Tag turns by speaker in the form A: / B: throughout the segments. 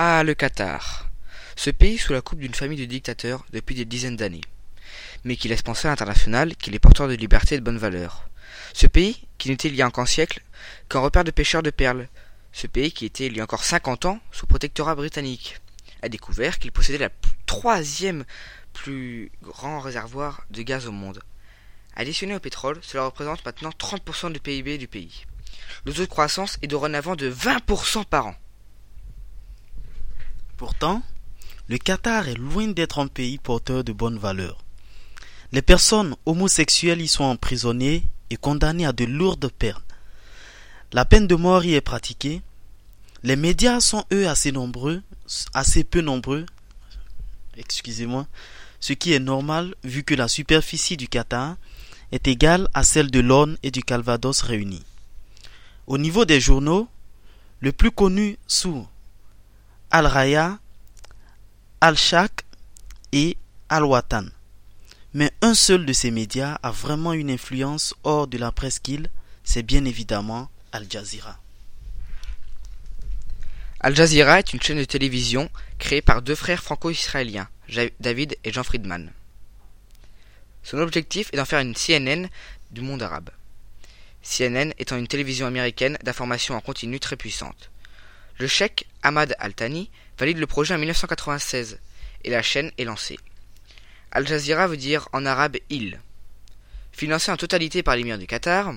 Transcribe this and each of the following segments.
A: Ah, le Qatar. Ce pays sous la coupe d'une famille de dictateurs depuis des dizaines d'années, mais qui laisse penser à l'international qu'il est porteur de liberté et de bonnes valeurs. Ce pays qui n'était il y a encore un siècle qu'un repère de pêcheurs de perles. Ce pays qui était il y a encore 50 ans sous protectorat britannique a découvert qu'il possédait la troisième plus grand réservoir de gaz au monde. Additionné au pétrole, cela représente maintenant 30% du PIB du pays. Le taux de croissance est dorénavant de 20% par an.
B: Pourtant, le Qatar est loin d'être un pays porteur de bonnes valeurs. Les personnes homosexuelles y sont emprisonnées et condamnées à de lourdes peines. La peine de mort y est pratiquée. Les médias sont eux assez nombreux, assez peu nombreux, excusez-moi, ce qui est normal vu que la superficie du Qatar est égale à celle de l'Orne et du Calvados réunis. Au niveau des journaux, le plus connu sous Al-Raya, Al-Shaq et Al-Watan. Mais un seul de ces médias a vraiment une influence hors de la presqu'île, c'est bien évidemment Al Jazeera.
A: Al Jazeera est une chaîne de télévision créée par deux frères franco-israéliens, David et Jean Friedman. Son objectif est d'en faire une CNN du monde arabe. CNN étant une télévision américaine d'information en continu très puissante. Le cheikh Ahmad Al-Thani valide le projet en 1996 et la chaîne est lancée. Al Jazeera veut dire en arabe île. Financée en totalité par l'émir du Qatar,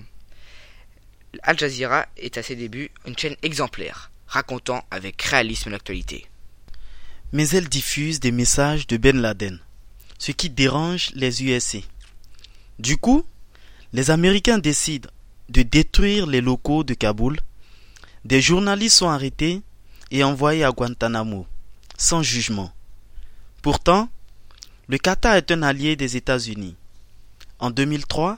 A: Al Jazeera est à ses débuts une chaîne exemplaire, racontant avec réalisme l'actualité.
B: Mais elle diffuse des messages de Ben Laden, ce qui dérange les USA. Du coup, les Américains décident de détruire les locaux de Kaboul. Des journalistes sont arrêtés et envoyés à Guantanamo, sans jugement. Pourtant, le Qatar est un allié des États-Unis. En 2003,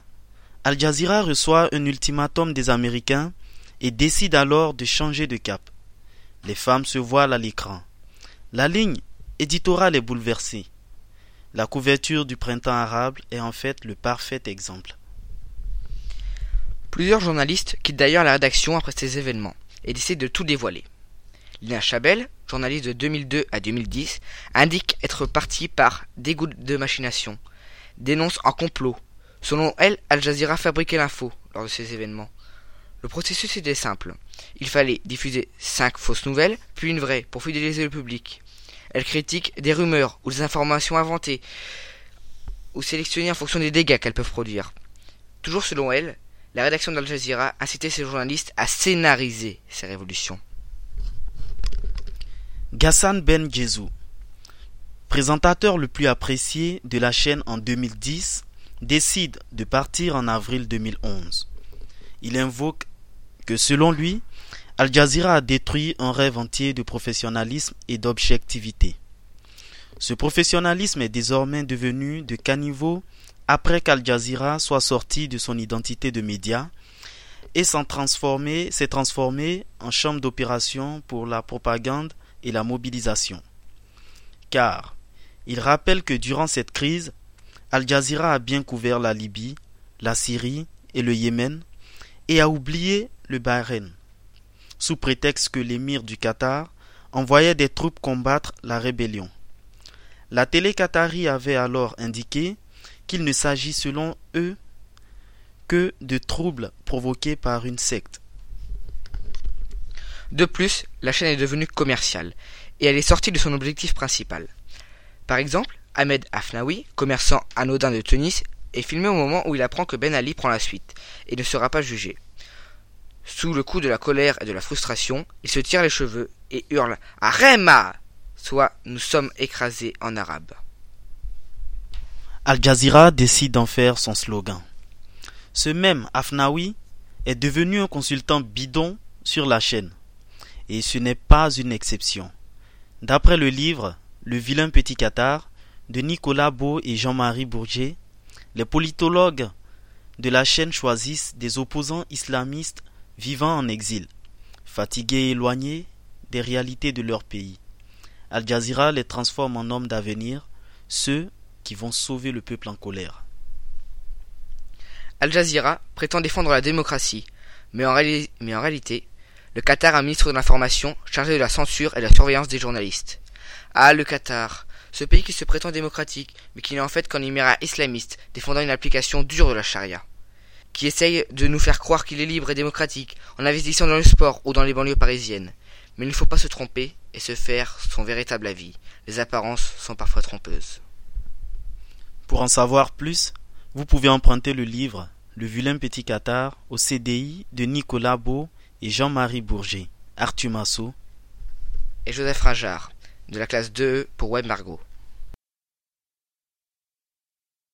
B: Al Jazeera reçoit un ultimatum des Américains et décide alors de changer de cap. Les femmes se voilent à l'écran. La ligne éditorale est bouleversée. La couverture du printemps arabe est en fait le parfait exemple.
A: Plusieurs journalistes quittent d'ailleurs la rédaction après ces événements et décident de tout dévoiler. Lina Chabel, journaliste de 2002 à 2010, indique être partie par dégoût de machination, dénonce un complot. Selon elle, Al Jazeera fabriquait l'info lors de ces événements. Le processus était simple. Il fallait diffuser cinq fausses nouvelles, puis une vraie, pour fidéliser le public. Elle critique des rumeurs ou des informations inventées, ou sélectionnées en fonction des dégâts qu'elles peuvent produire. Toujours selon elle, la rédaction d'Al Jazeera incitait ses journalistes à scénariser ces révolutions.
B: Ghassan Ben Jezou, présentateur le plus apprécié de la chaîne en 2010, décide de partir en avril 2011. Il invoque que selon lui, Al Jazeera a détruit un rêve entier de professionnalisme et d'objectivité. Ce professionnalisme est désormais devenu de caniveau après qu'Al Jazeera soit sorti de son identité de média et s'est transformé, en chambre d'opération pour la propagande et la mobilisation. Car il rappelle que durant cette crise, Al Jazeera a bien couvert la Libye, la Syrie et le Yémen et a oublié le Bahreïn sous prétexte que l'émir du Qatar envoyait des troupes combattre la rébellion. La télé qatari avait alors indiqué qu'il ne s'agit selon eux que de troubles provoqués par une secte.
A: De plus, la chaîne est devenue commerciale et elle est sortie de son objectif principal. Par exemple, Ahmed Afnaoui, commerçant anodin de Tunis, est filmé au moment où il apprend que Ben Ali prend la suite et ne sera pas jugé. Sous le coup de la colère et de la frustration, il se tire les cheveux et hurle Arema soit nous sommes écrasés en arabe.
B: Al Jazeera décide d'en faire son slogan. Ce même Afnaoui est devenu un consultant bidon sur la chaîne. Et ce n'est pas une exception. D'après le livre Le vilain petit Qatar de Nicolas Beau et Jean-Marie Bourget, les politologues de la chaîne choisissent des opposants islamistes vivant en exil, fatigués et éloignés des réalités de leur pays. Al Jazeera les transforme en hommes d'avenir, ceux qui vont sauver le peuple en colère.
A: Al Jazeera prétend défendre la démocratie, mais en, réalité, Le Qatar a un ministre de l'information chargé de la censure et de la surveillance des journalistes. Ah, le Qatar, ce pays qui se prétend démocratique, mais qui n'est en fait qu'un émirat islamiste, défendant une application dure de la charia. Qui essaye de nous faire croire qu'il est libre et démocratique, en investissant dans le sport ou dans les banlieues parisiennes. Mais il ne faut pas se tromper et se faire son véritable avis. Les apparences sont parfois trompeuses.
B: Pour en savoir plus, vous pouvez emprunter le livre Le vilain petit Qatar au CDI de Nicolas Beau et Jean-Marie Bourget, Arthur Massot
A: et Joseph Rajard, de la classe 2 pour Web Margot.